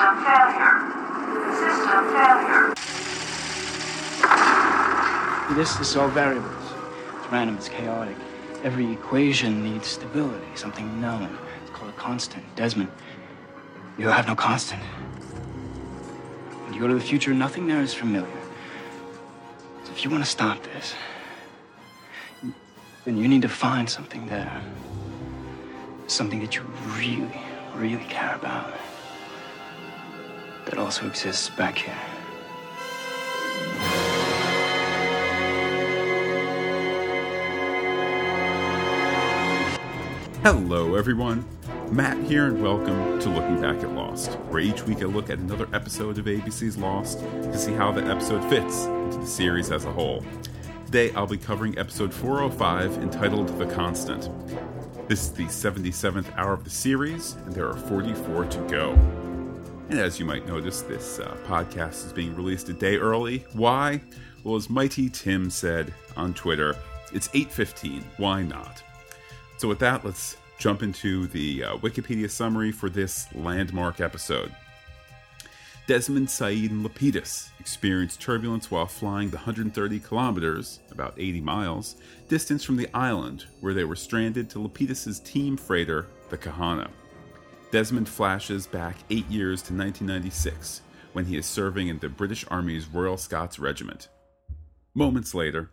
System failure. System failure. This is all variables. It's random, it's chaotic. Every equation needs stability, something known. It's called a constant. Desmond, you have no constant. When you go to the future, nothing there is familiar. So if you want to stop this, then you need to find something there. Something that you really, really care about. That also exists back here. Hello, everyone. Matt here, and welcome to Looking Back at Lost, where each week I look at another episode of ABC's Lost to see how the episode fits into the series as a whole. Today I'll be covering episode 405 entitled The Constant. This is the 77th hour of the series, and there are 44 to go. And as you might notice, this uh, podcast is being released a day early. Why? Well, as Mighty Tim said on Twitter, it's 8:15. Why not? So, with that, let's jump into the uh, Wikipedia summary for this landmark episode. Desmond, Sayid, and Lapidus experienced turbulence while flying the 130 kilometers, about 80 miles, distance from the island where they were stranded to Lapidus's team freighter, the Kahana. Desmond flashes back eight years to 1996, when he is serving in the British Army's Royal Scots Regiment. Moments later,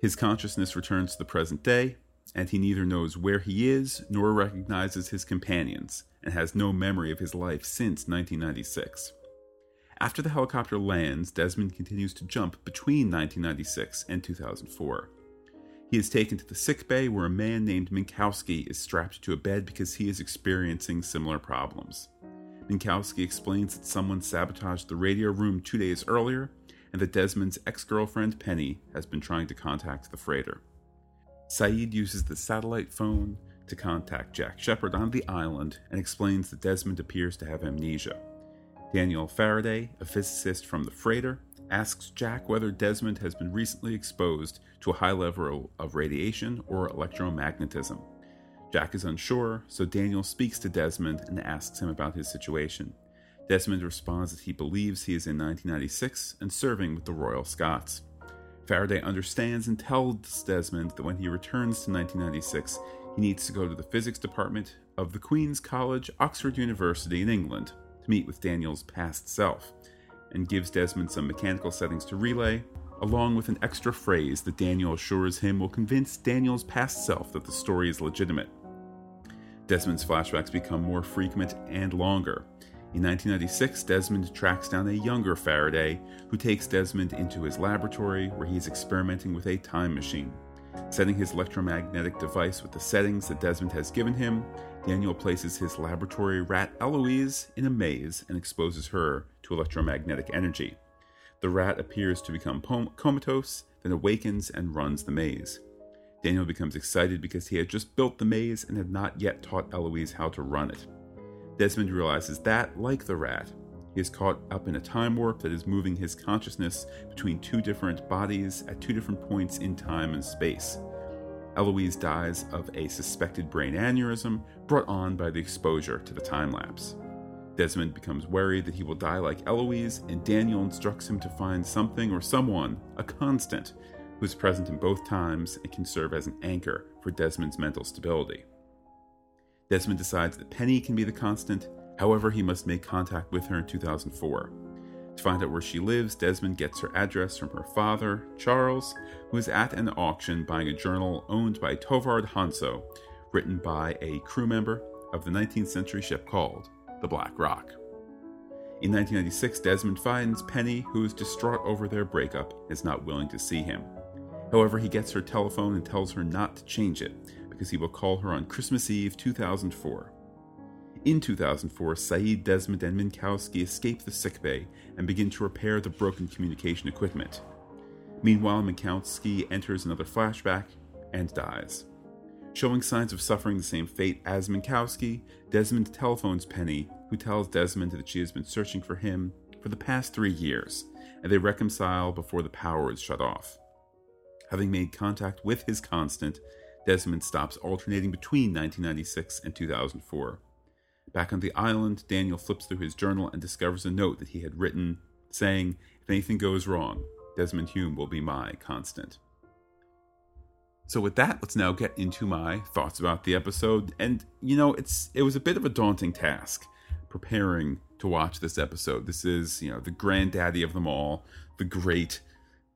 his consciousness returns to the present day, and he neither knows where he is nor recognizes his companions, and has no memory of his life since 1996. After the helicopter lands, Desmond continues to jump between 1996 and 2004. He is taken to the sick bay where a man named Minkowski is strapped to a bed because he is experiencing similar problems. Minkowski explains that someone sabotaged the radio room two days earlier and that Desmond's ex girlfriend Penny has been trying to contact the freighter. Sayid uses the satellite phone to contact Jack Shephard on the island and explains that Desmond appears to have amnesia. Daniel Faraday, a physicist from the freighter, asks Jack whether Desmond has been recently exposed to a high level of radiation or electromagnetism. Jack is unsure, so Daniel speaks to Desmond and asks him about his situation. Desmond responds that he believes he is in 1996 and serving with the Royal Scots. Faraday understands and tells Desmond that when he returns to 1996, he needs to go to the physics department of the Queen's College, Oxford University in England to meet with Daniel's past self, and gives Desmond some mechanical settings to relay, along with an extra phrase that Daniel assures him will convince Daniel's past self that the story is legitimate. Desmond's flashbacks become more frequent and longer. In 1996, Desmond tracks down a younger Faraday who takes Desmond into his laboratory where he is experimenting with a time machine. Setting his electromagnetic device with the settings that Desmond has given him, Daniel places his laboratory rat Eloise in a maze and exposes her to electromagnetic energy. The rat appears to become comatose, then awakens and runs the maze. Daniel becomes excited because he had just built the maze and had not yet taught Eloise how to run it. Desmond realizes that, like the rat, he is caught up in a time warp that is moving his consciousness between two different bodies at two different points in time and space. Eloise dies of a suspected brain aneurysm brought on by the exposure to the time lapse. Desmond becomes worried that he will die like Eloise, and Daniel instructs him to find something or someone, a constant, who is present in both times and can serve as an anchor for Desmond's mental stability. Desmond decides that Penny can be the constant, however, he must make contact with her in 2004. To find out where she lives, Desmond gets her address from her father, Charles, who is at an auction buying a journal owned by Tovard Hanso, written by a crew member of the 19th century ship called the Black Rock. In 1996, Desmond finds Penny, who is distraught over their breakup, and is not willing to see him. However, he gets her telephone and tells her not to change it, because he will call her on Christmas Eve 2004. In 2004, Sayid, Desmond, and Minkowski escape the sickbay and begin to repair the broken communication equipment. Meanwhile, Minkowski enters another flashback and dies. Showing signs of suffering the same fate as Minkowski, Desmond telephones Penny, who tells Desmond that she has been searching for him for the past three years, and they reconcile before the power is shut off. Having made contact with his constant, Desmond stops alternating between 1996 and 2004. Back on the island, Daniel flips through his journal and discovers a note that he had written saying, If anything goes wrong, Desmond Hume will be my constant. So with that, let's now get into my thoughts about the episode. And you know, it's it was a bit of a daunting task preparing to watch this episode. This is, you know, the granddaddy of them all, the great,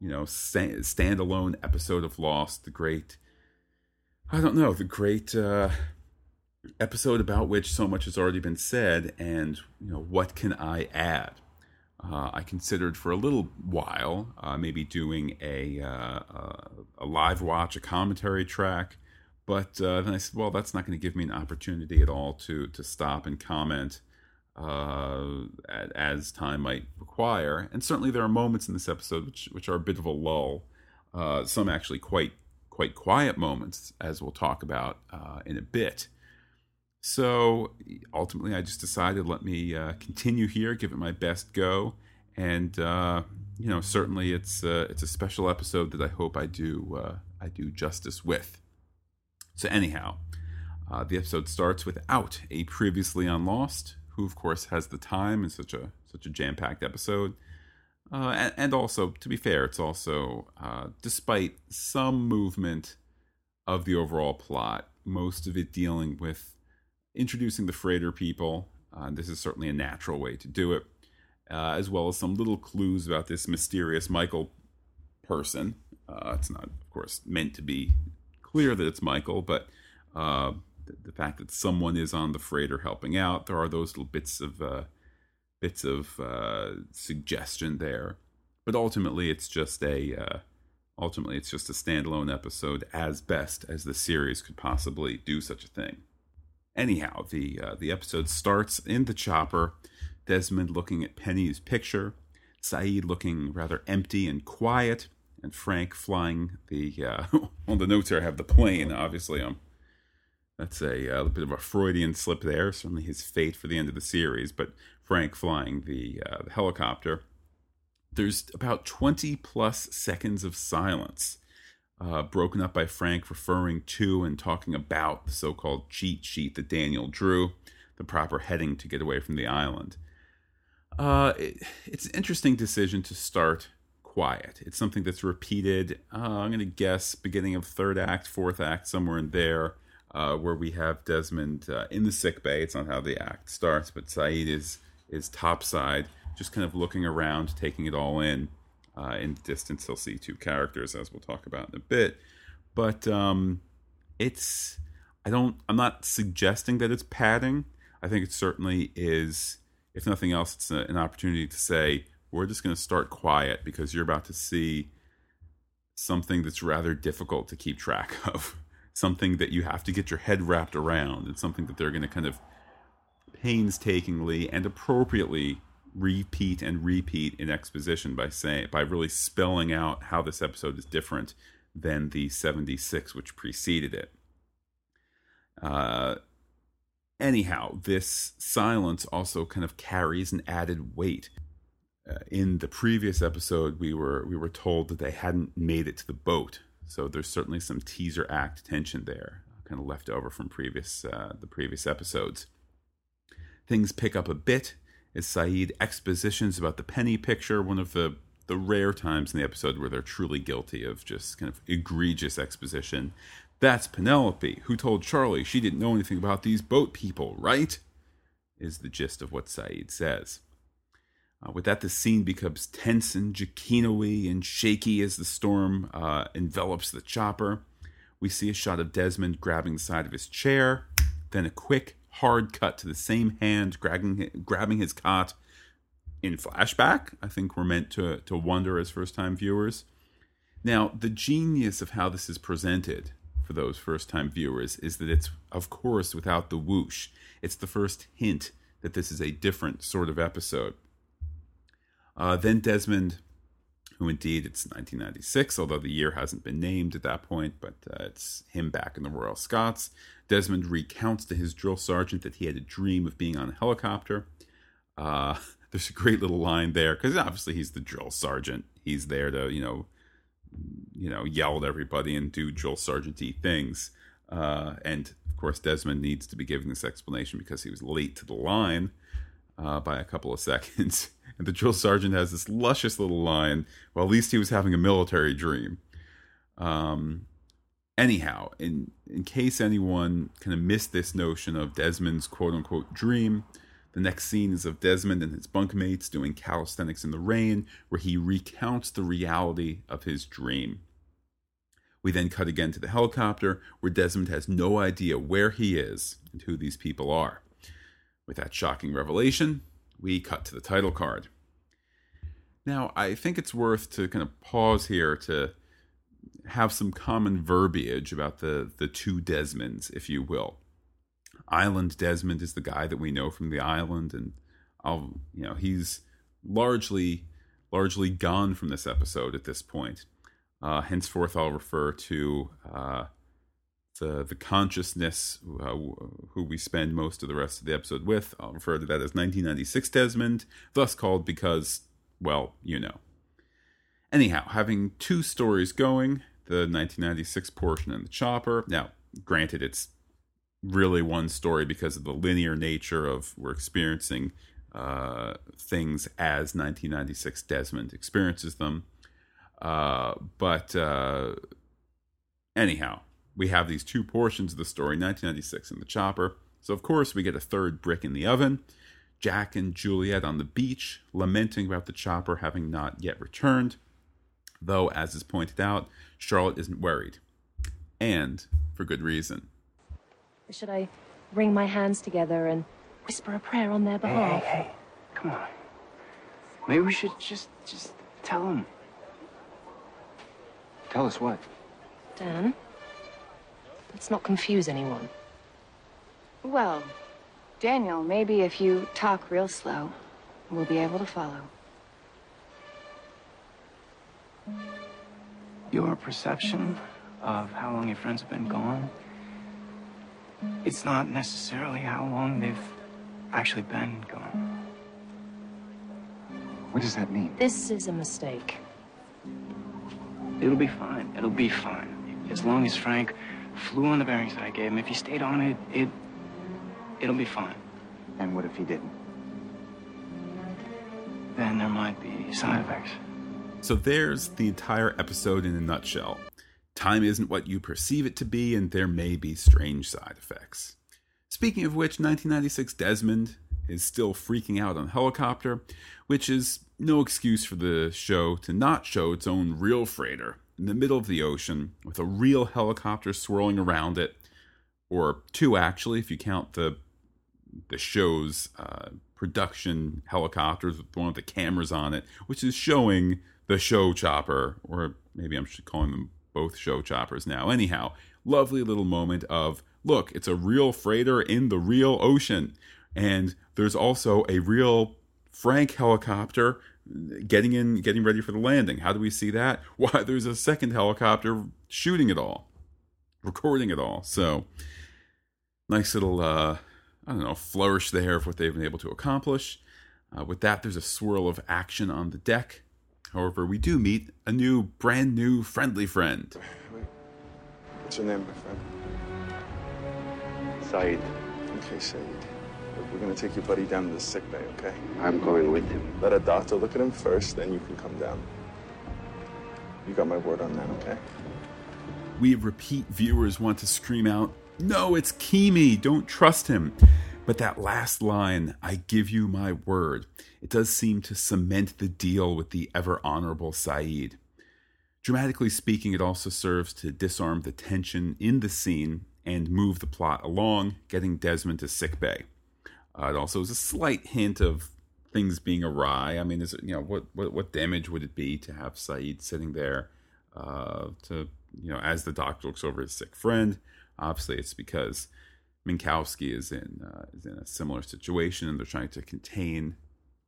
you know, standalone episode of Lost, the great I don't know, the great uh episode about which so much has already been said and, you know, what can I add? Uh, I considered for a little while uh, maybe doing a, uh, a live watch, a commentary track, but uh, then I said, well, that's not going to give me an opportunity at all to to stop and comment uh, as time might require. And certainly there are moments in this episode which which are a bit of a lull. Uh, some actually quite quite quiet moments, as we'll talk about in a bit. So ultimately, I just decided let me uh, continue here, give it my best go, and uh, you know certainly it's uh, it's a special episode that I hope I do uh, I do justice with. So anyhow, uh, the episode starts without a previously on Lost, who of course has the time in such a such a jam packed episode. Uh, and, and, also, to be fair, it's also, despite some movement of the overall plot, most of it dealing with introducing the freighter people. Uh, this is certainly a natural way to do it, uh, as well as some little clues about this mysterious Michael person. Uh, it's not, of course, meant to be clear that it's Michael, but uh, the, the, fact that someone is on the freighter helping out, there are those little bits of uh, bits of suggestion there. But ultimately, it's just a ultimately it's just a standalone episode as best as the series could possibly do such a thing. Anyhow, the uh, the episode starts in the chopper. Desmond looking at Penny's picture, Sayid looking rather empty and quiet, and Frank flying the. Uh, on the notes here, I have the plane. Obviously, um, that's a, uh, a bit of a Freudian slip there. Certainly, his fate for the end of the series. But Frank flying the uh, the helicopter. There's about twenty plus seconds of silence uh, broken up by Frank referring to and talking about the so called cheat sheet that Daniel drew, the proper heading to get away from the island. Uh, it, it's an interesting decision to start quiet. It's something that's repeated, uh, I'm going to guess, beginning of third act, fourth act, somewhere in there, uh, where we have Desmond uh, in the sick bay. It's not how the act starts, but Sayid is, is topside, just kind of looking around, taking it all in. Uh, in the distance, he'll see two characters, as we'll talk about in a bit. But um, it's I don't I'm not suggesting that it's padding. I think it certainly is. If nothing else, it's a, an opportunity to say we're just going to start quiet because you're about to see something that's rather difficult to keep track of, something that you have to get your head wrapped around, and something that they're going to kind of painstakingly and appropriately repeat and repeat in exposition by saying by really spelling out how this episode is different than the 76 which preceded it. Uh, anyhow, this silence also kind of carries an added weight. Uh, in the previous episode, we were we were told that they hadn't made it to the boat, so there's certainly some teaser act tension there, kind of left over from previous uh, the previous episodes. Things pick up a bit is Sayid expositions about the penny picture, one of the the rare times in the episode where they're truly guilty of just kind of egregious exposition. That's Penelope, who told Charlie she didn't know anything about these boat people, right? Is the gist of what Sayid says. Uh, with that, the scene becomes tense and Giacchino and shaky as the storm uh, envelops the chopper. We see a shot of Desmond grabbing the side of his chair, then a quick, hard cut to the same hand grabbing grabbing his cot in flashback. I think we're meant to to wonder as first time viewers. Now, the genius of how this is presented for those first time viewers is that it's of course without the whoosh. It's the first hint that this is a different sort of episode. Uh, then Desmond, who indeed it's 1996, although the year hasn't been named at that point, but uh, it's him back in the Royal Scots. Desmond recounts to his drill sergeant that he had a dream of being on a helicopter. Uh, there's a great little line there because obviously he's the drill sergeant. He's there to you know, you know, yell at everybody and do drill sergeanty things. Uh, and of course, Desmond needs to be giving this explanation because he was late to the line uh, by a couple of seconds. And the drill sergeant has this luscious little line. Well, at least he was having a military dream. Um, anyhow, in in case anyone kind of missed this notion of Desmond's quote unquote dream, the next scene is of Desmond and his bunkmates doing calisthenics in the rain, where he recounts the reality of his dream. We then cut again to the helicopter, where Desmond has no idea where he is and who these people are. With that shocking revelation, we cut to the title card. Now, I think it's worth to kind of pause here to have some common verbiage about the, the two Desmonds, if you will. Island Desmond is the guy that we know from the island, and I'll you know he's largely largely gone from this episode at this point. Uh, henceforth, I'll refer to uh, the the consciousness uh, who we spend most of the rest of the episode with. I'll refer to that as 1996 Desmond, thus called because, well, you know. Anyhow, having two stories going, the 1996 portion and the chopper. Now, granted, it's really one story because of the linear nature of we're experiencing uh, things as 1996 Desmond experiences them. Uh, but uh, anyhow, we have these two portions of the story 1996 and the chopper. So, of course, we get a third brick in the oven. Jack and Juliet on the beach, lamenting about the chopper having not yet returned. Though, as is pointed out, Charlotte isn't worried. And for good reason. Should I wring my hands together and whisper a prayer on their behalf? hey, hey, come on. Maybe we should just just tell them. Tell us what? Dan, let's not confuse anyone. Well, Daniel, maybe if you talk real slow, we'll be able to follow. Your perception of how long your friends have been gone, it's not necessarily how long they've actually been gone. What does that mean? This is a mistake. It'll be fine. It'll be fine. As long as Frank flew on the bearings that I gave him, if he stayed on it, it it'll be fine. And what if he didn't? Then there might be side effects. So there's the entire episode in a nutshell. Time isn't what you perceive it to be, and there may be strange side effects. Speaking of which, 1996 Desmond is still freaking out on helicopter, which is no excuse for the show to not show its own real freighter in the middle of the ocean with a real helicopter swirling around it, or two actually, if you count the the show's uh, production helicopters with one of the cameras on it, which is showing the show chopper, or maybe I'm calling them both show choppers now. Anyhow, lovely little moment of look, it's a real freighter in the real ocean, and there's also a real Frank helicopter getting in, getting ready for the landing. How do we see that? Why, there's a second helicopter shooting it all, recording it all. So, nice little, uh, I don't know, flourish there of what they've been able to accomplish. Uh, with that, there's a swirl of action on the deck. However, we do meet a new, brand new, friendly friend. What's your name, my friend? Sayid, Okay, Sayid. Look, we're gonna take your buddy down to the sick bay, okay? I'm going with him. Let a doctor look at him first, then you can come down. You got my word on that, okay? We repeat viewers want to scream out, No, it's Keamy, don't trust him. But that last line, I give you my word, it does seem to cement the deal with the ever honorable Sayid. Dramatically speaking, it also serves to disarm the tension in the scene and move the plot along, getting Desmond to sickbay. Uh, it also is a slight hint of things being awry. I mean, is it, you know what, what what damage would it be to have Sayid sitting there uh, to you know as the doctor looks over his sick friend? Obviously, it's because Minkowski is in uh, is in a similar situation, and they're trying to contain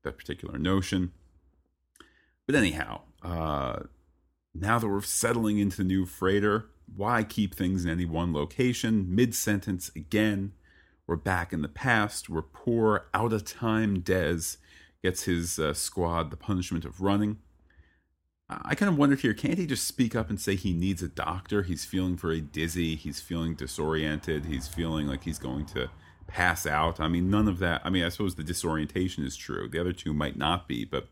that particular notion. But anyhow, uh, now that we're settling into the new freighter, why keep things in any one location? Mid sentence again, we're back in the past where poor, out of time Dez gets his uh, squad the punishment of running. I kind of wondered here, can't he just speak up and say he needs a doctor? He's feeling very dizzy. He's feeling disoriented. He's feeling like he's going to pass out. I mean, none of that. I mean, I suppose the disorientation is true. The other two might not be, but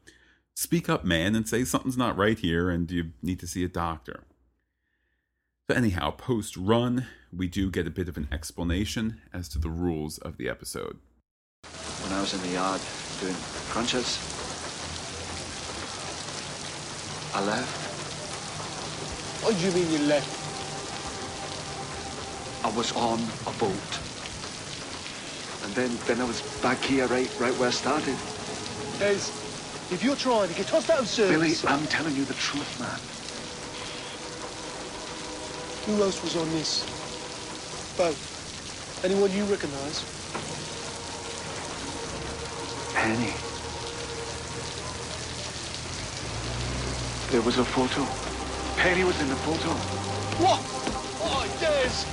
speak up, man, and say something's not right here and you need to see a doctor. So, anyhow, post run, we do get a bit of an explanation as to the rules of the episode. When I was in the yard doing crunches, I left. What do you mean you left? I was on a boat. And then, then I was back here, right, right where I started. Des, if you're trying to get tossed out of service... Billy. I'm telling you the truth, man. Who else was on this boat? Anyone you recognise? Penny. There was a photo. Penny was in the photo. What? Oh, Des!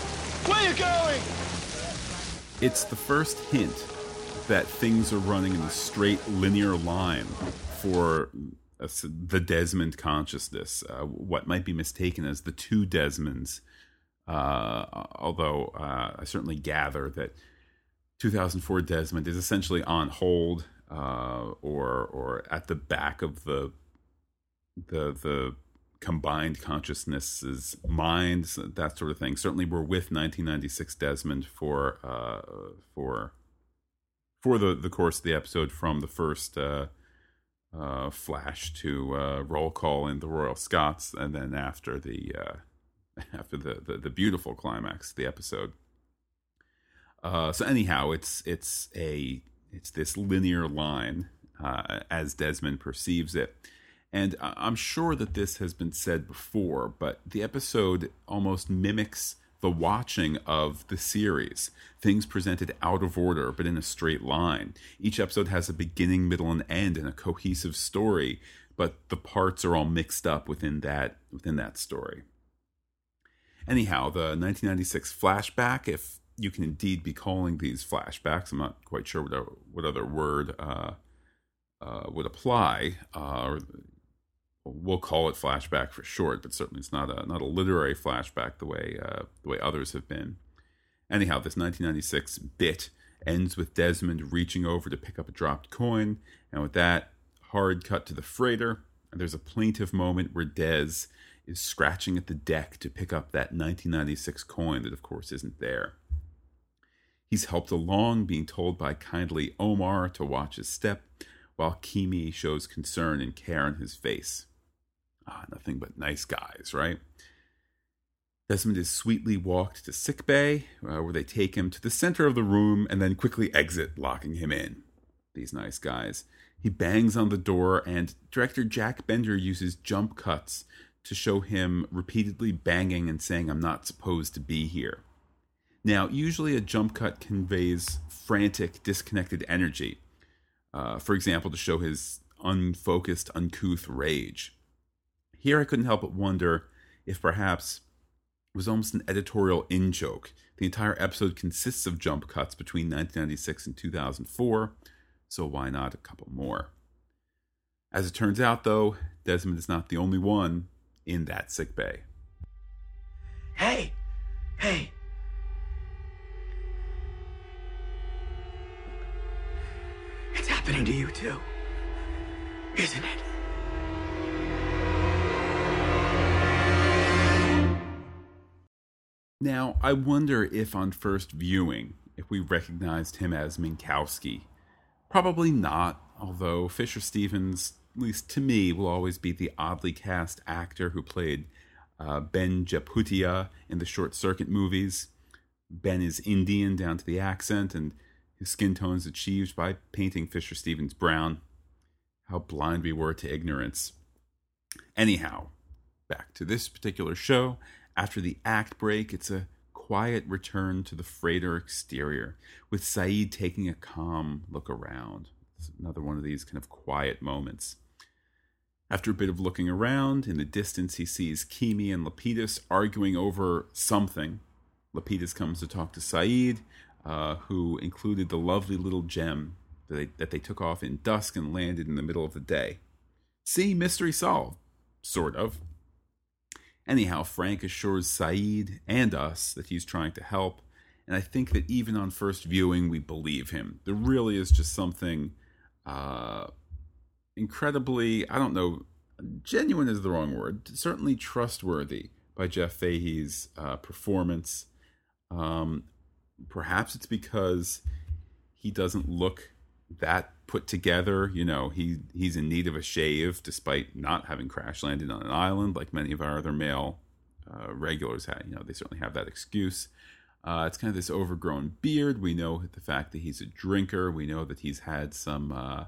Where are you going? It's the first hint that things are running in a straight linear line for uh, the Desmond consciousness, uh, what might be mistaken as the two Desmonds. Uh, although uh, I certainly gather that 2004 Desmond is essentially on hold uh, or or at the back of the the the combined consciousnesses, minds, that sort of thing. Certainly, we're with 1996 Desmond for uh, for for the the course of the episode from the first uh, uh, flash to roll call in the Royal Scots, and then after the after the, the, the beautiful climax of the episode. Uh, so anyhow, it's it's a it's this linear line uh, as Desmond perceives it. And I'm sure that this has been said before, but the episode almost mimics the watching of the series. Things presented out of order, but in a straight line. Each episode has a beginning, middle, and end, and a cohesive story, but the parts are all mixed up within that within that story. Anyhow, the 1996 flashback, if you can indeed be calling these flashbacks, I'm not quite sure what, what other word uh, uh, would apply. Uh, we'll call it flashback for short, but certainly it's not a not a literary flashback the way uh, the way others have been. Anyhow, this 1996 bit ends with Desmond reaching over to pick up a dropped coin, and with that, hard cut to the freighter. There's a plaintive moment where Des is scratching at the deck to pick up that 1996 coin that, of course, isn't there. He's helped along, being told by kindly Omar to watch his step, while Keamy shows concern and care on his face. Ah, nothing but nice guys, right? Desmond is sweetly walked to sickbay, uh, where they take him to the center of the room and then quickly exit, locking him in. These nice guys. He bangs on the door, and director Jack Bender uses jump cuts to show him repeatedly banging and saying, I'm not supposed to be here. Now, usually a jump cut conveys frantic, disconnected energy. Uh, for example, to show his unfocused, uncouth rage. Here, I couldn't help but wonder if perhaps it was almost an editorial in joke. The entire episode consists of jump cuts between 1996 and 2004, so why not a couple more? As it turns out, though, Desmond is not the only one in that sick bay. Hey! Hey! It's happening to you too. Isn't it? Now, I wonder if on first viewing, if we recognized him as Minkowski. Probably not, although Fisher Stevens, least to me, will always be the oddly cast actor who played uh, Ben Jabituya in the Short Circuit movies. Ben is Indian down to the accent, and his skin tone is achieved by painting Fisher Stevens brown. How blind we were to ignorance. Anyhow, back to this particular show. After the act break, it's a quiet return to the freighter exterior, with Sayid taking a calm look around. It's another one of these kind of quiet moments. After a bit of looking around, in the distance he sees Keamy and Lapidus arguing over something. Lapidus comes to talk to Sayid, uh, who included the lovely little gem that they, that they took off in dusk and landed in the middle of the day. See, mystery solved. sort of. Anyhow, Frank assures Sayid and us that he's trying to help, and I think that even on first viewing, we believe him. There really is just something uh, incredibly, I don't know, genuine is the wrong word, certainly trustworthy by Jeff Fahey's uh, performance. Um, perhaps it's because he doesn't look that put together. You know, he he's in need of a shave despite not having crash landed on an island like many of our other male uh, regulars had. You know, they certainly have that excuse. Uh, it's kind of this overgrown beard. We know the fact that he's a drinker. We know that he's had some, uh,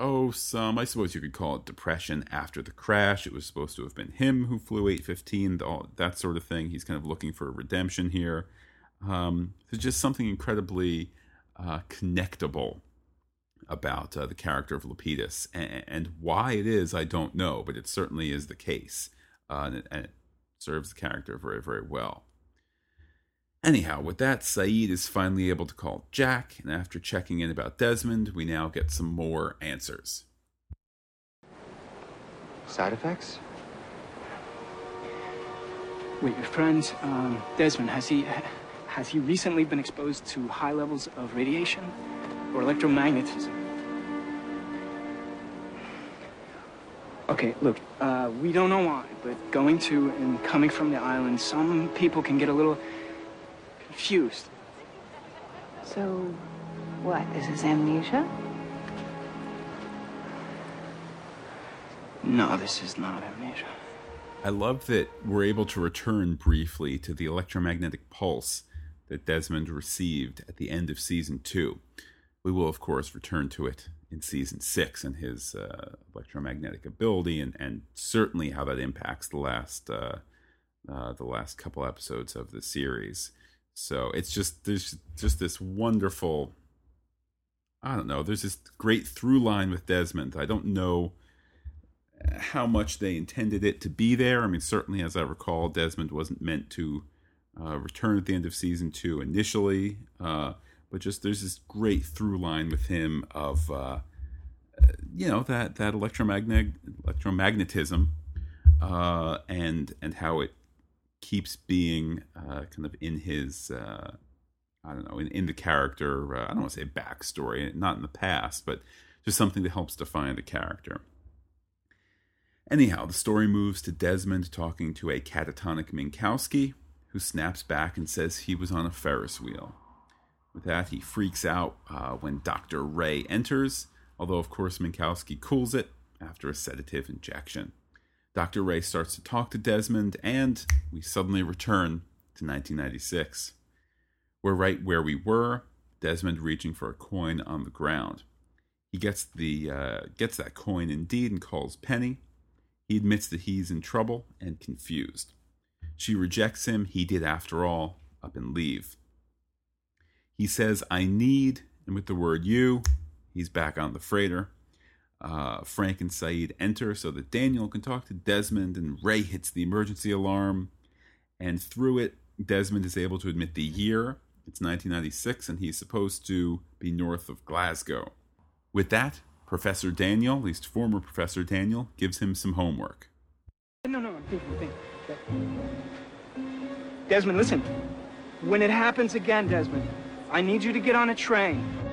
oh, some, I suppose you could call it depression after the crash. It was supposed to have been him who flew 815, all, that sort of thing. He's kind of looking for redemption here. Um, there's just something incredibly uh, connectable about uh, the character of Lapidus, and, and, why it is, I don't know, but it certainly is the case, uh, and, it, and, it, serves the character very, very well. Anyhow, with that, Sayid is finally able to call Jack, and after checking in about Desmond, we now get some more answers. Side effects? Wait, your friend um, Desmond has he has he recently been exposed to high levels of radiation or electromagnetism? Okay, look, uh, we don't know why, but going to and coming from the island, some people can get a little confused. So, what? Is this is amnesia? No, this is not amnesia. I love that we're able to return briefly to the electromagnetic pulse that Desmond received at the end of season two. We will, of course, return to it in season six and his uh, electromagnetic ability, and, and certainly how that impacts the last uh, uh, the last couple episodes of the series. So it's just there's just this wonderful. I don't know. There's this great through line with Desmond. I don't know how much they intended it to be there. I mean, certainly, as I recall, Desmond wasn't meant to uh, return at the end of season two initially. Uh, but just there's this great through line with him of uh, you know that that electromagnet electromagnetism uh, and and how it keeps being uh, kind of in his uh, I don't know in, in the character uh, I don't want to say backstory not in the past but just something that helps define the character. Anyhow, the story moves to Desmond talking to a catatonic Minkowski, who snaps back and says he was on a Ferris wheel. With that, he freaks out uh, when Dr. Ray enters, although, of course, Minkowski cools it after a sedative injection. Dr. Ray starts to talk to Desmond, and we suddenly return to 1996. We're right where we were, Desmond reaching for a coin on the ground. He gets the uh, gets that coin indeed and calls Penny. He admits that he's in trouble and confused. She rejects him. He did after all, up and leave. He says, I need, and with the word you, he's back on the freighter. Uh, Frank and Sayid enter so that Daniel can talk to Desmond, and Ray hits the emergency alarm. And through it, Desmond is able to admit the year. It's 1996, and he's supposed to be north of Glasgow. With that, Professor Daniel, at least former Professor Daniel, gives him some homework. No, no, I'm thinking. Desmond, listen. When it happens again, Desmond, I need you to get on a train.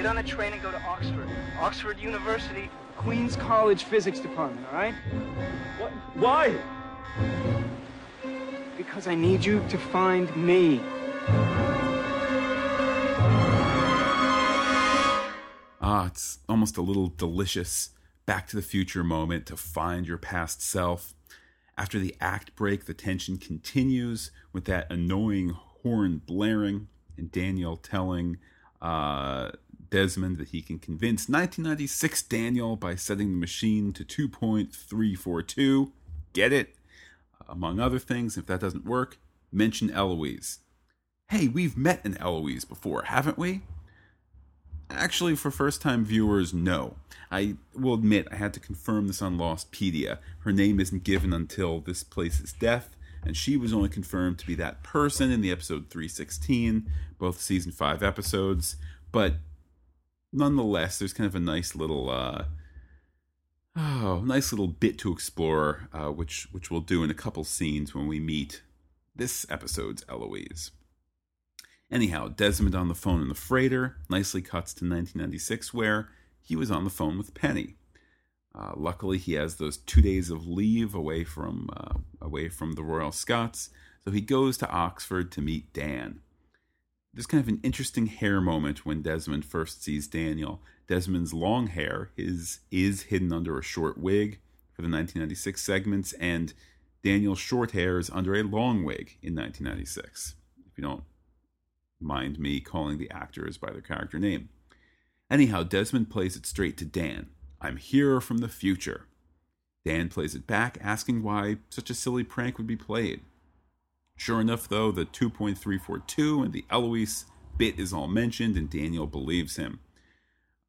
Get on a train and go to Oxford. Oxford University, Queen's College Physics Department, all right? What? Why? Because I need you to find me. Ah, it's almost a little delicious back to the future moment to find your past self. After the act break, the tension continues with that annoying horn blaring and Daniel telling uh, Desmond that he can convince 1996 Daniel by setting the machine to 2.342. Get it? Among other things, if that doesn't work, mention Eloise. Hey, we've met an Eloise before, haven't we? Actually, for first time viewers, no. I will admit I had to confirm this on Lostpedia. Her name isn't given until this place's death, and she was only confirmed to be that person in the episode 316, both season 5 episodes. But nonetheless, there's kind of a nice little, uh, Oh, nice little bit to explore, uh, which which we'll do in a couple scenes when we meet this episode's Eloise. Anyhow, Desmond on the phone in the freighter nicely cuts to 1996, where he was on the phone with Penny. Uh, luckily, he has those two days of leave away from uh, away from the Royal Scots, so he goes to Oxford to meet Dan. There's kind of an interesting hair moment when Desmond first sees Daniel. Desmond's long hair is is hidden under a short wig for the 1996 segments, and Daniel's short hair is under a long wig in 1996. If you don't mind me calling the actors by their character name. Anyhow, Desmond plays it straight to Dan. I'm here from the future. Dan plays it back, asking why such a silly prank would be played. Sure enough, though, the 2.342 and the Eloise bit is all mentioned, and Daniel believes him.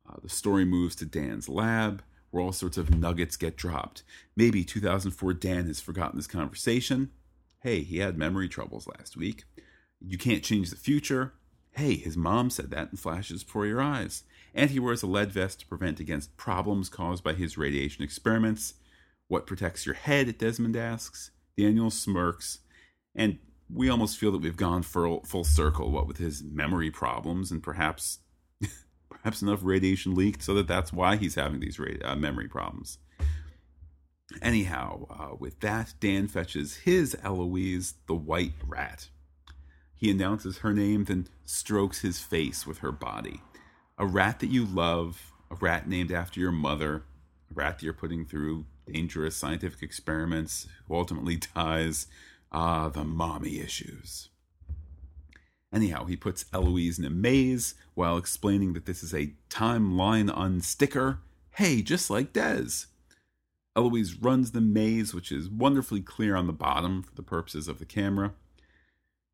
Uh, the story moves to Dan's lab, where all sorts of nuggets get dropped. Maybe 2004 Dan has forgotten this conversation. Hey, he had memory troubles last week. You can't change the future. Hey, his mom said that in flashes before your eyes. And he wears a lead vest to prevent against problems caused by his radiation experiments. What protects your head? Desmond asks. Daniel smirks. And we almost feel that we've gone full, full circle, what with his memory problems and perhaps perhaps enough radiation leaked so that that's why he's having these uh, memory problems. Anyhow, uh, with that, Dan fetches his Eloise, the white rat. He announces her name, then strokes his face with her body. A rat that you love, a rat named after your mother, a rat that you're putting through dangerous scientific experiments, who ultimately dies. Ah, the mommy issues. Anyhow, he puts Eloise in a maze while explaining that this is a timeline unsticker. Hey, just like Des. Eloise runs the maze, which is wonderfully clear on the bottom for the purposes of the camera.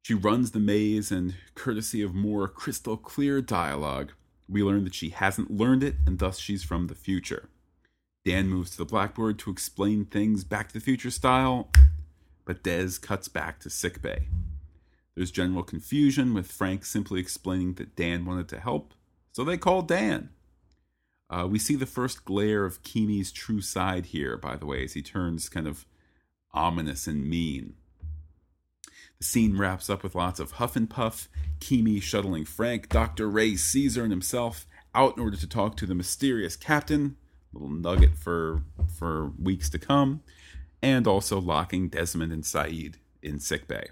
She runs the maze, and courtesy of more crystal clear dialogue, we learn that she hasn't learned it, and thus she's from the future. Dan moves to the blackboard to explain things back to the future style, but Dez cuts back to sickbay. There's general confusion, with Frank simply explaining that Dan wanted to help, so they call Dan. Uh, we see the first glare of Keamy's true side here, by the way, as he turns kind of ominous and mean. The scene wraps up with lots of huff and puff, Keamy shuttling Frank, Dr. Ray, Caesar, and himself out in order to talk to the mysterious captain, little nugget for for weeks to come, and also locking Desmond and Sayid in sickbay.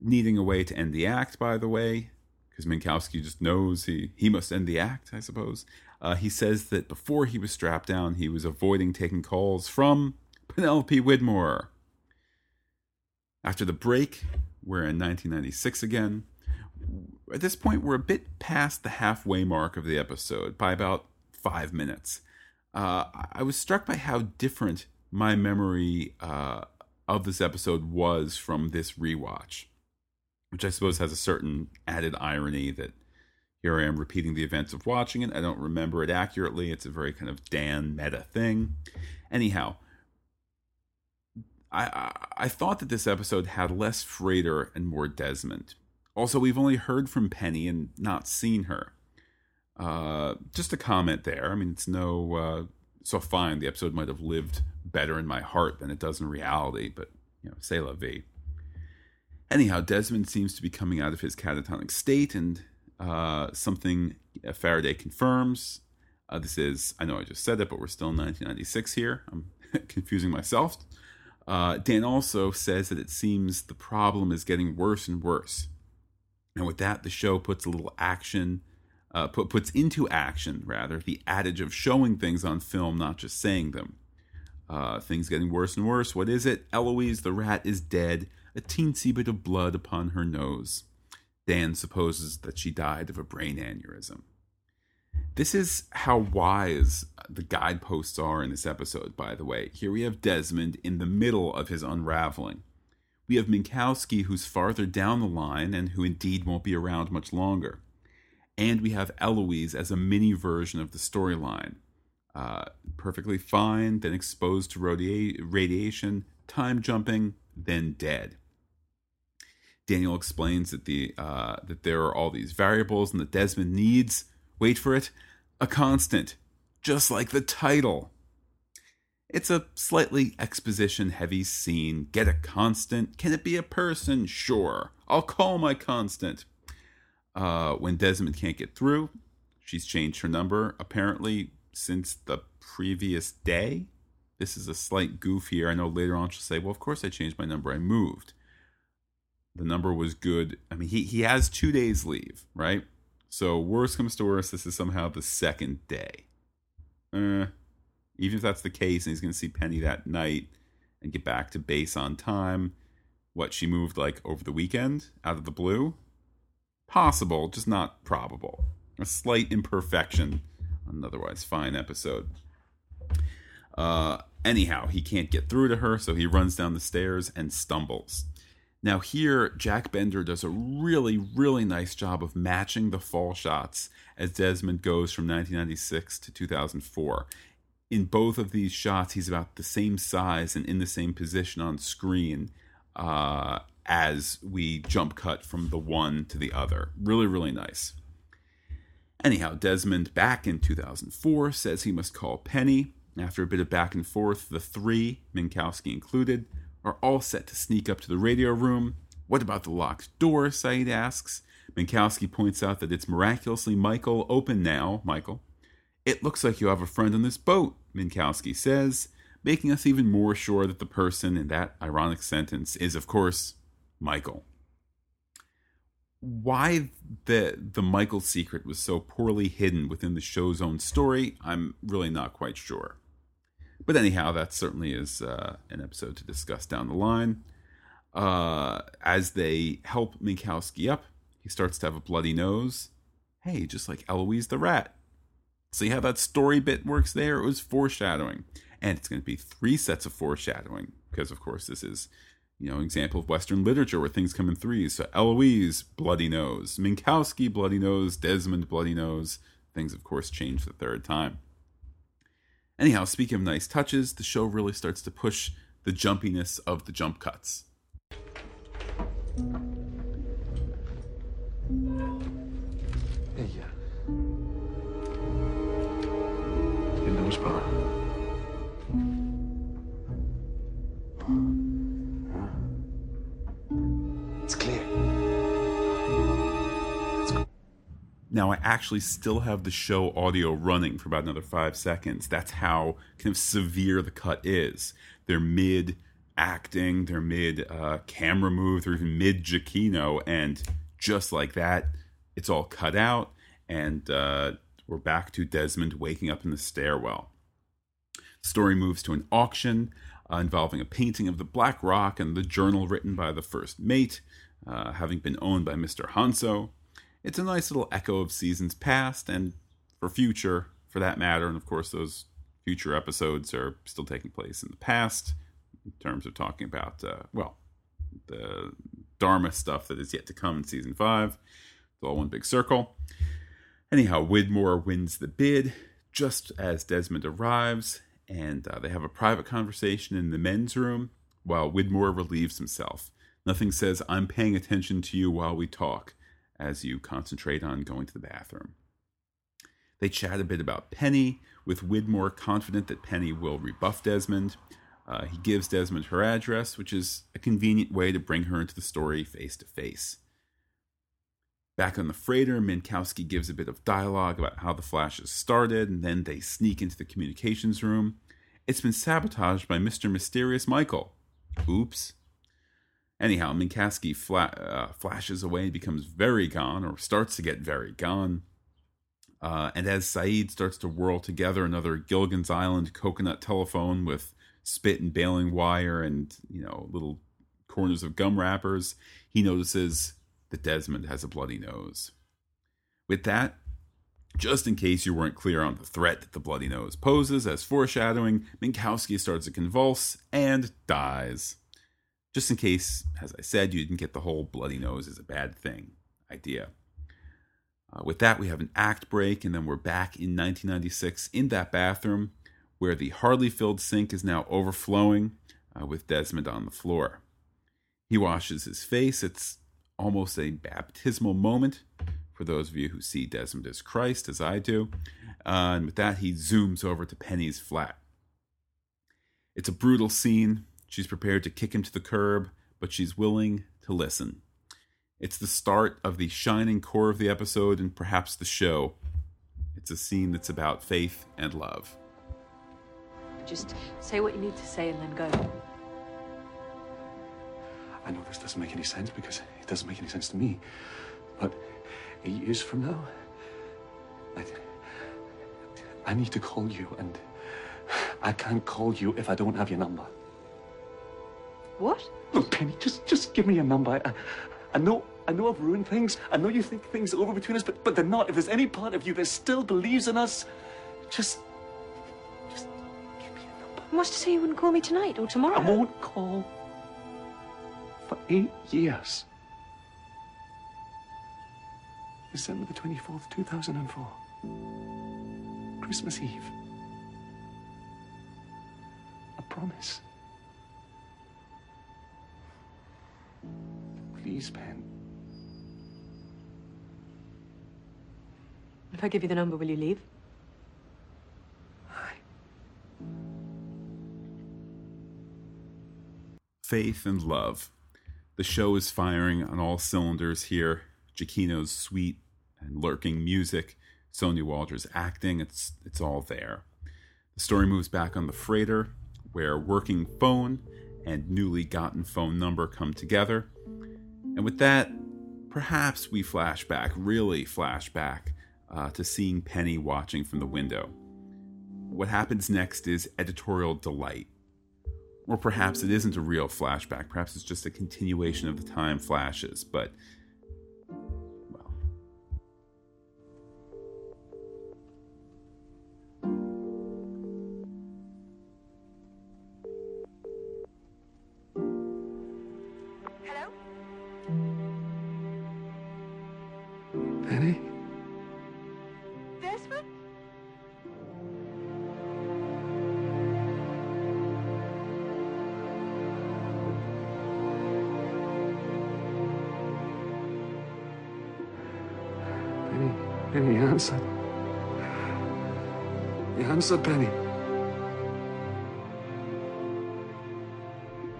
Needing a way to end the act, by the way, because Minkowski just knows he, he must end the act, I suppose. Uh, he says that before he was strapped down, he was avoiding taking calls from Penelope Widmore, after the break, we're in 1996 again. At this point, we're a bit past the halfway mark of the episode by about five minutes. Uh, I was struck by how different my memory uh, of this episode was from this rewatch, which I suppose has a certain added irony that here I am repeating the events of watching it. I don't remember it accurately. It's a very kind of Dan meta thing. Anyhow, I, I thought that this episode had less Freighter and more Desmond. Also, we've only heard from Penny and not seen her. Uh, just a comment there. I mean, it's no uh, so fine. The episode might have lived better in my heart than it does in reality, but you know, say la vie. Anyhow, Desmond seems to be coming out of his catatonic state, and uh, something Faraday confirms. Uh, this is, I know I just said it, but we're still in 1996 here. I'm confusing myself. Uh, Dan also says that it seems the problem is getting worse and worse. And with that, the show puts a little action, uh, put, puts into action, rather, the adage of showing things on film, not just saying them. Uh, things getting worse and worse. What is it? Eloise the rat is dead, a teensy bit of blood upon her nose. Dan supposes that she died of a brain aneurysm. This is how wise the guideposts are in this episode, by the way. Here we have Desmond in the middle of his unraveling. We have Minkowski, who's farther down the line and who indeed won't be around much longer. And we have Eloise as a mini version of the storyline. Uh, perfectly fine, then exposed to radia- radiation, time jumping, then dead. Daniel explains that the uh, that there are all these variables and that Desmond needs wait for it, a constant, just like the title. It's a slightly exposition heavy scene. Get a constant. Can it be a person? Sure. I'll call my constant. Uh, when Desmond can't get through, she's changed her number apparently since the previous day. This is a slight goof here. I know later on she'll say, Well, of course I changed my number. I moved. The number was good. I mean, he, he has two days leave, right? So, worst comes to worst, this is somehow the second day. Uh, even if that's the case, and he's going to see Penny that night and get back to base on time, what she moved like over the weekend out of the blue? Possible, just not probable. A slight imperfection on an otherwise fine episode. Uh, anyhow, he can't get through to her, so he runs down the stairs and stumbles. Now, here, Jack Bender does a really, really nice job of matching the fall shots as Desmond goes from 1996 to 2004. In both of these shots, he's about the same size and in the same position on screen uh, as we jump cut from the one to the other. Really, really nice. Anyhow, Desmond, back in 2004, says he must call Penny. After a bit of back and forth, the three, Minkowski included, are all set to sneak up to the radio room. What about the locked door? Sayid asks. Minkowski points out that it's miraculously Michael open now. Michael. It looks like you have a friend on this boat, Minkowski says, making us even more sure that the person in that ironic sentence is, of course, Michael. Why the the Michael secret was so poorly hidden within the show's own story, I'm really not quite sure. But anyhow, that certainly is uh, an episode to discuss down the line. Uh, as they help Minkowski up, he starts to have a bloody nose. Hey, just like Eloise the rat. See how that story bit works there? It was foreshadowing. And it's going to be three sets of foreshadowing, because of course this is, you know, example of Western literature where things come in threes. So Eloise, bloody nose. Minkowski, bloody nose. Desmond, bloody nose. Things, of course, change the third time. Anyhow, speaking of nice touches, the show really starts to push the jumpiness of the jump cuts. Ella. Your nose Now, I actually still have the show audio running for about another five seconds. That's how kind of severe the cut is. They're mid acting, they're mid uh, camera move, they're even mid Giacchino, and just like that, it's all cut out, and uh, we're back to Desmond waking up in the stairwell. Story moves to an auction uh, involving a painting of the Black Rock and the journal written by the first mate, uh, having been owned by Mr. Hanso. It's a nice little echo of seasons past and for future, for that matter. And of course, those future episodes are still taking place in the past in terms of talking about, uh, well, the Dharma stuff that is yet to come in season five. It's all one big circle. Anyhow, Widmore wins the bid just as Desmond arrives, and uh, they have a private conversation in the men's room while Widmore relieves himself. Nothing says, I'm paying attention to you while we talk, as you concentrate on going to the bathroom. They chat a bit about Penny, with Widmore confident that Penny will rebuff Desmond. Uh, he gives Desmond her address, which is a convenient way to bring her into the story face to face. Back on the freighter, Minkowski gives a bit of dialogue about how the flashes started, and then they sneak into the communications room. It's been sabotaged by Mr. Mysterious Michael. Oops. Anyhow, Minkowski fla- uh, flashes away and becomes very gone, or starts to get very gone. Uh, and as Sayid starts to whirl together another Gilligan's Island coconut telephone with spit and baling wire and, you know, little corners of gum wrappers, he notices that Desmond has a bloody nose. With that, just in case you weren't clear on the threat that the bloody nose poses as foreshadowing, Minkowski starts to convulse and dies. Just in case, as I said, you didn't get the whole bloody nose is a bad thing idea. Uh, with that, we have an act break, and then we're back in 1996 in that bathroom where the hardly filled sink is now overflowing uh, with Desmond on the floor. He washes his face. It's almost a baptismal moment for those of you who see Desmond as Christ, as I do. Uh, and with that, he zooms over to Penny's flat. It's a brutal scene. She's prepared to kick him to the curb, but she's willing to listen. It's the start of the shining core of the episode and perhaps the show. It's a scene that's about faith and love. Just say what you need to say and then go. I know this doesn't make any sense because it doesn't make any sense to me. But eight years from now, I, I need to call you, and I can't call you if I don't have your number. What? Look, Penny, just just give me your number. I, I know I know I've ruined things. I know you think things are over between us, but but they're not. If there's any part of you that still believes in us, just just give me a number. What's to say you wouldn't call me tonight or tomorrow? I won't call for eight years. December the 24th, 2004. Christmas Eve. I promise. Please, Ben. If I give you the number, will you leave? faith and love. The show is firing on all cylinders here. Giacchino's sweet and lurking music, Sonya Walger's acting, it's it's all there. The story moves back on the freighter, where working phone and newly gotten phone number come together. And with that, perhaps we flash back, really flash back, uh, to seeing Penny watching from the window. What happens next is editorial delight. Or perhaps it isn't a real flashback. Perhaps it's just a continuation of the time flashes. But, Answered, Penny.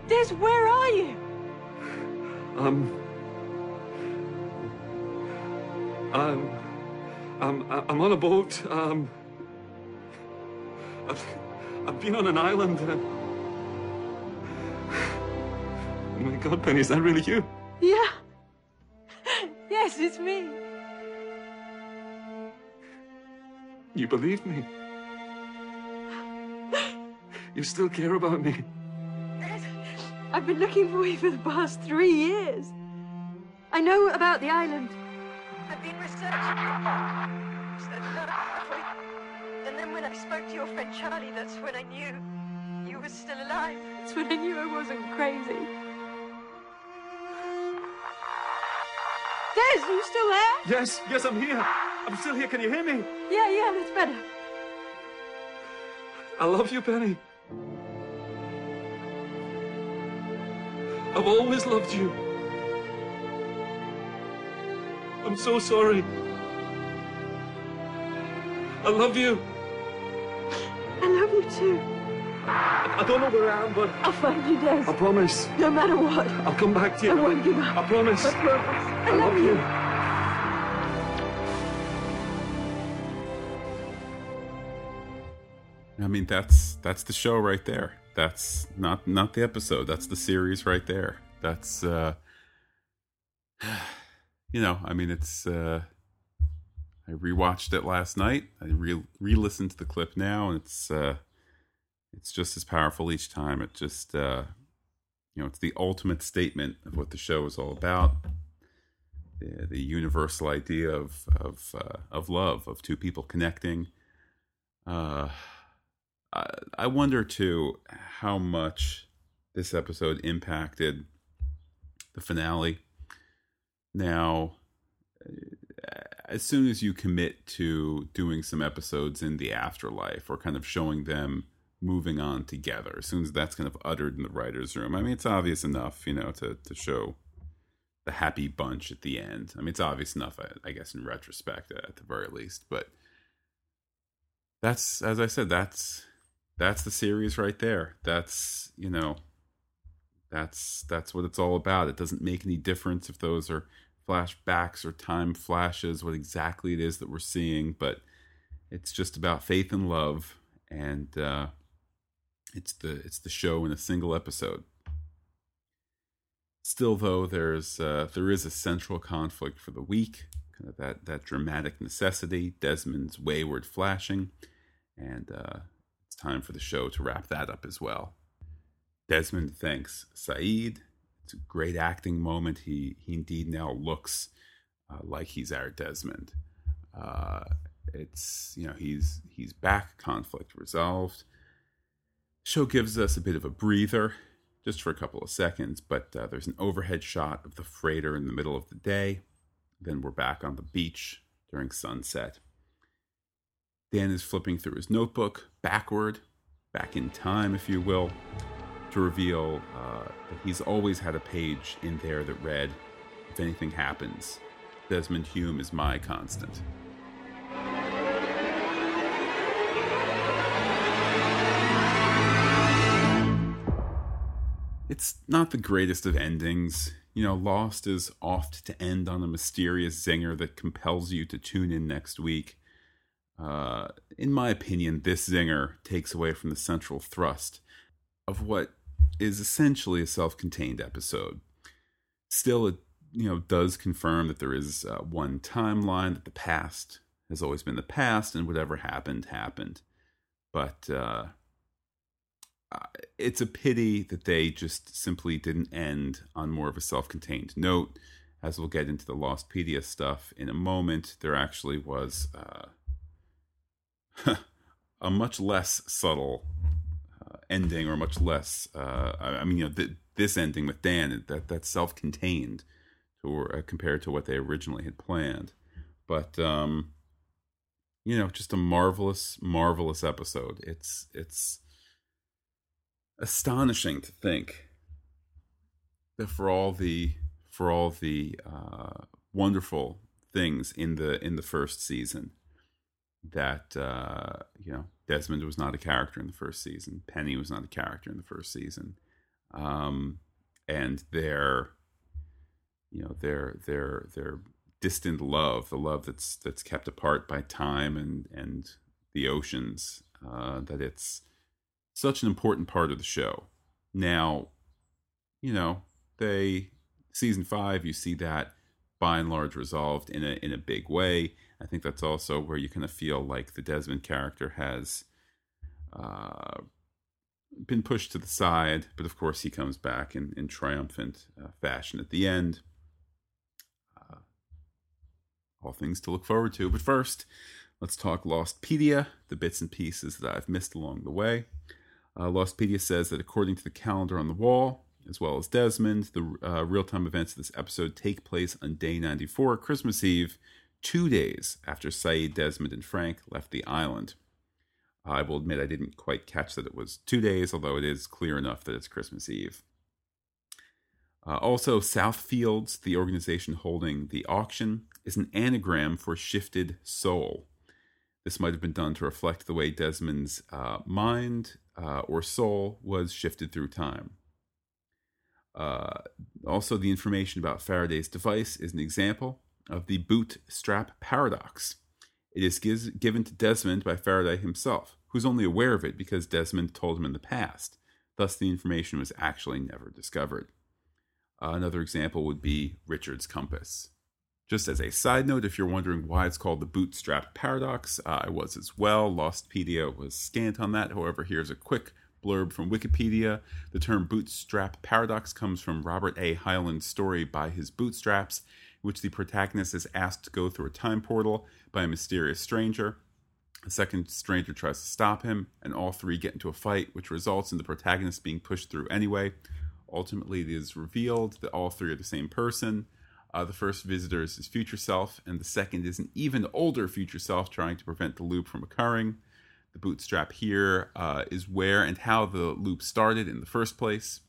Des, where are you? Um. Um. I'm, I'm on a boat. Um. I've, I've been on an island. Uh, oh my God, Penny, is that really you? Yeah. yes, it's me. You believe me? You still care about me? I've been looking for you for the past three years. I know about the island. I've been researching uh, And then when I spoke to your friend Charlie, that's when I knew you were still alive. That's when I knew I wasn't crazy. Des, are you still there? Yes, yes, I'm here. I'm still here. Can you hear me? Yeah, yeah, that's better. I love you, Penny. I've always loved you. I'm so sorry. I love you. I love you too. I don't know where I am, but I'll find you, Des. I promise No matter what. I'll come back to you. I won't give up. I promise. I promise. I, love you. I mean, that's that's the show right there. That's not not the episode. That's the series right there. That's uh you know, I mean, it's uh I rewatched it last night. I re re-listened to the clip now, and it's uh it's just as powerful each time. It just uh you know, it's the ultimate statement of what the show is all about. The, the universal idea of of uh, of love, of two people connecting. Uh I, wonder too how much this episode impacted the finale. Now, uh, as soon as you commit to doing some episodes in the afterlife or kind of showing them moving on together, as soon as that's kind of uttered in the writer's room, I mean, it's obvious enough, you know, to, to show the happy bunch at the end. I mean, it's obvious enough, I, I guess, in retrospect, at the very least. But that's, as I said, that's that's the series right there. That's you know, that's that's what it's all about. It doesn't make any difference if those are flashbacks or time flashes, what exactly it is that we're seeing, but it's just about faith and love, and uh, it's the it's the show in a single episode. Still, though, there's uh, there is a central conflict for the week, kind of that that dramatic necessity, Desmond's wayward flashing, and uh, time for the show to wrap that up as well. Desmond thanks Sayid. It's a great acting moment. He he indeed now looks uh, like he's our Desmond. Uh, it's you know he's he's back, conflict resolved. Show gives us a bit of a breather just for a couple of seconds, but uh, there's an overhead shot of the freighter in the middle of the day. Then we're back on the beach during sunset. Dan is flipping through his notebook backward, back in time, if you will, to reveal uh, that he's always had a page in there that read, If anything happens, Desmond Hume is my constant. It's not the greatest of endings. You know, Lost is oft to end on a mysterious zinger that compels you to tune in next week. Uh, in my opinion, this zinger takes away from the central thrust of what is essentially a self-contained episode. Still, it you know does confirm that there is uh, one timeline that the past has always been the past, and whatever happened happened. But uh, it's a pity that they just simply didn't end on more of a self-contained note. As we'll get into the Lostpedia stuff in a moment, there actually was uh, a much less subtle uh, ending, or much less. Uh, I mean, you know, th- this ending with Dan that that's self-contained, uh, compared to what they originally had planned. But um, you know, just a marvelous, marvelous episode. It's it's astonishing to think that for all the for all the uh, wonderful things in the in the first season that uh, you know Desmond was not a character in the first season, Penny was not a character in the first season, um, and their you know their their their distant love, the love that's that's kept apart by time and and the oceans, uh, that it's such an important part of the show. Now, you know, they season five, you see that by and large resolved in a in a big way. I think that's also where you kind of feel like the Desmond character has uh, been pushed to the side, but of course he comes back in in triumphant uh, fashion at the end. Uh, all things to look forward to. But first, let's talk Lostpedia, the bits and pieces that I've missed along the way. Uh, Lostpedia says that according to the calendar on the wall, as well as Desmond, the uh, real time events of this episode take place on day 94, Christmas Eve, two days after Sayid, Desmond, and Frank left the island. I will admit I didn't quite catch that it was two days, although it is clear enough that it's Christmas Eve. Uh, also, Southfields, the organization holding the auction, is an anagram for shifted soul. This might have been done to reflect the way Desmond's uh, mind uh, or soul was shifted through time. Uh, also, the information about Faraday's device is an example of the bootstrap paradox. It is giz- given to Desmond by Faraday himself, who's only aware of it because Desmond told him in the past. Thus, the information was actually never discovered. Uh, another example would be Richard's compass. Just as a side note, if you're wondering why it's called the bootstrap paradox, uh, I was as well. Lostpedia was scant on that. However, here's a quick blurb from Wikipedia. The term bootstrap paradox comes from Robert A. Heinlein's story by his bootstraps, which the protagonist is asked to go through a time portal by a mysterious stranger. A second stranger tries to stop him, and all three get into a fight, which results in the protagonist being pushed through anyway. Ultimately, it is revealed that all three are the same person. Uh, the first visitor is his future self, and the second is an even older future self trying to prevent the loop from occurring. The bootstrap here uh, is where and how the loop started in the first place.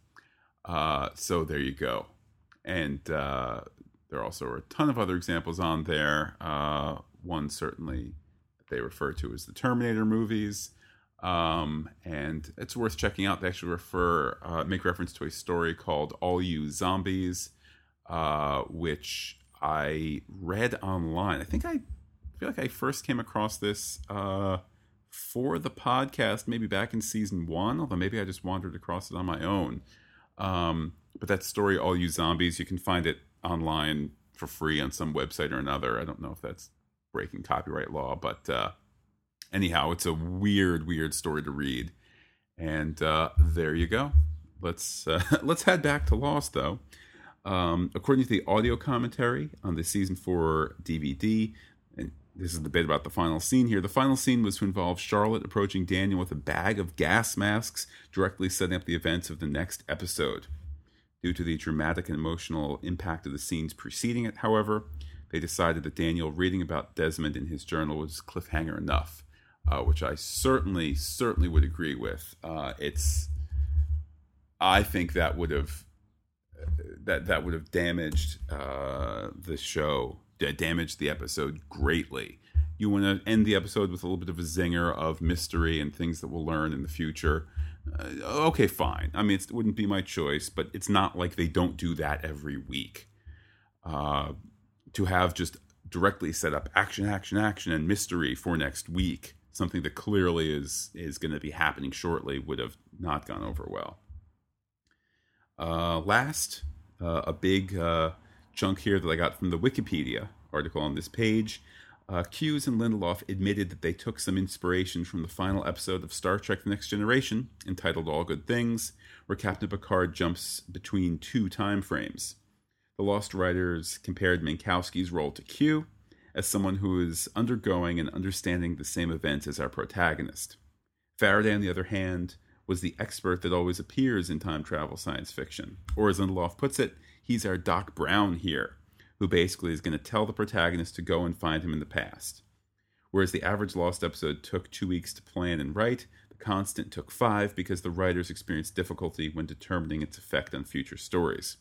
Uh, so there you go. And there also are a ton of other examples on there. Uh, one certainly they refer to as the Terminator movies. Um, and it's worth checking out. They actually refer, uh, make reference to a story called All You Zombies, uh, which I read online. I think I feel like I first came across this uh, for the podcast, maybe back in season one, although maybe I just wandered across it on my own. Um, but that story, All You Zombies, you can find it online for free on some website or another. I don't know if that's breaking copyright law, but uh, anyhow, it's a weird, weird story to read. And uh, there you go. Let's uh, let's head back to Lost, though. Um, according to the audio commentary on the season four DVD, and this is the bit about the final scene here. The final scene was to involve Charlotte approaching Daniel with a bag of gas masks, directly setting up the events of the next episode. Due to the dramatic and emotional impact of the scenes preceding it, however, they decided that Daniel reading about Desmond in his journal was cliffhanger enough, uh, which I certainly, certainly would agree with. Uh, it's, I think that would have that that would have damaged uh, the show, damaged the episode greatly. You want to end the episode with a little bit of a zinger of mystery and things that we'll learn in the future. Uh, okay, fine. I mean, it wouldn't be my choice, but it's not like they don't do that every week. Uh, to have just directly set up action, action, action, and mystery for next week, something that clearly is is going to be happening shortly, would have not gone over well. Uh, last, uh, a big uh, chunk here that I got from the Wikipedia article on this page. Uh, Cuse and Lindelof admitted that they took some inspiration from the final episode of Star Trek The Next Generation, entitled All Good Things, where Captain Picard jumps between two time frames. The Lost writers compared Minkowski's role to Q as someone who is undergoing and understanding the same events as our protagonist. Faraday, on the other hand, was the expert that always appears in time travel science fiction. Or as Lindelof puts it, he's our Doc Brown here, who basically is going to tell the protagonist to go and find him in the past. Whereas the average Lost episode took two weeks to plan and write, The Constant took five because the writers experienced difficulty when determining its effect on future stories.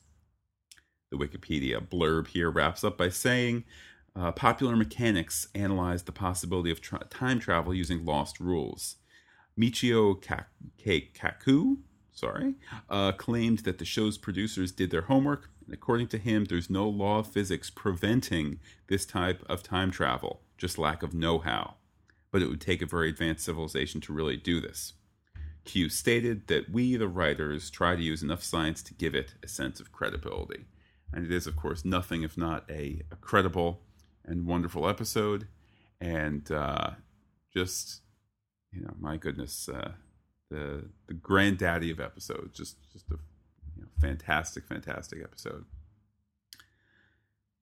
The Wikipedia blurb here wraps up by saying uh, popular mechanics analyzed the possibility of tra- time travel using lost rules. Michio Kaku, sorry, uh, claimed that the show's producers did their homework, according to him, there's no law of physics preventing this type of time travel, just lack of know how. But it would take a very advanced civilization to really do this. Cuse stated that we, the writers, try to use enough science to give it a sense of credibility. And it is, of course, nothing if not a, a credible and wonderful episode. And uh, just you know, my goodness, uh, the the granddaddy of episodes, just just a you know, fantastic, fantastic episode.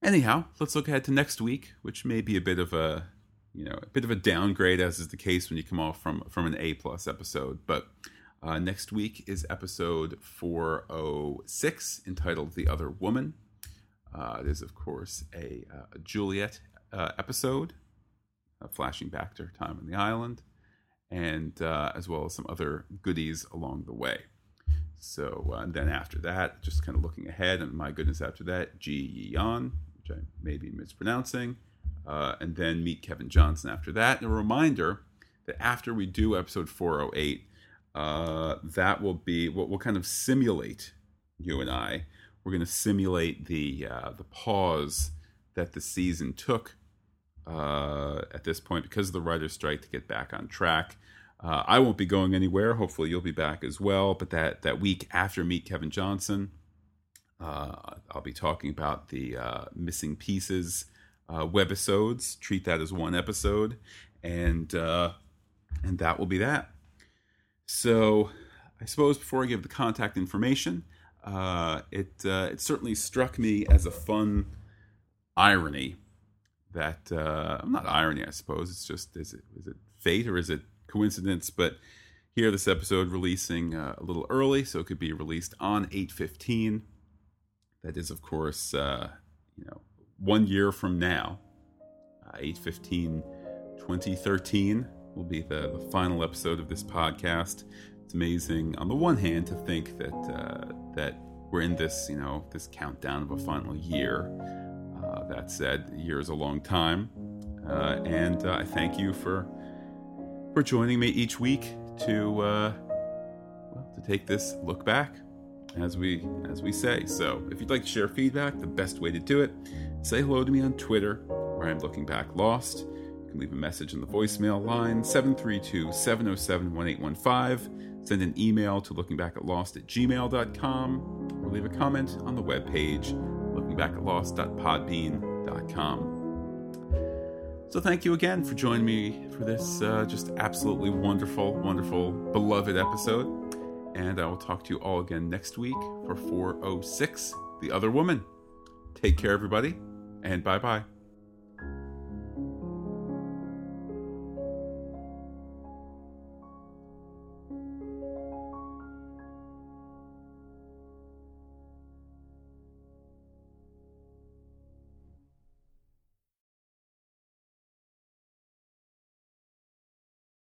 Anyhow, let's look ahead to next week, which may be a bit of a you know a bit of a downgrade, as is the case when you come off from from an A plus episode. But uh, next week is episode four oh six, entitled "The Other Woman." Uh, it is, of course, a, uh, a Juliet uh, episode, flashing back to her time on the island and uh, as well as some other goodies along the way. So uh, then after that, just kind of looking ahead, and my goodness, after that, Ji Yeon, which I may be mispronouncing, uh, and then meet Kevin Johnson after that. And a reminder that after we do episode 408, uh, that will be what we'll kind of simulate. You and I, we're going to simulate the uh, the pause that the season took uh, at this point because of the writer's strike to get back on track. Uh, I won't be going anywhere. Hopefully, you'll be back as well. But that that week after Meet Kevin Johnson, uh, I'll be talking about the uh, missing pieces uh, webisodes. Treat that as one episode, and uh, and that will be that. So, I suppose before I give the contact information, uh, it it certainly struck me as a fun irony that uh, not irony, I suppose. It's just is it is it fate or is it coincidence? But here, this episode releasing uh, a little early, so it could be released on eight fifteen. That is, of course, uh, you know, one year from now, uh, eight fifteen, 2013 will be the, the final episode of this podcast. It's amazing, on the one hand, to think that uh, that we're in this, you know, this countdown of a final year uh, that said, a year is a long time, uh, and uh, I thank you for for joining me each week to uh, well, to take this look back as we as we say. So if you'd like to share feedback, the best way to do it, say hello to me on Twitter, where I'm looking back lost. You can leave a message on the voicemail line 732-707-1815. Send an email to lookingbackatlost at gmail.com or leave a comment on the webpage lookingbackatlost.podbean.com. So thank you again for joining me for this uh, just absolutely wonderful, wonderful, beloved episode. And I will talk to you all again next week for 406, The Other Woman. Take care, everybody, and bye bye.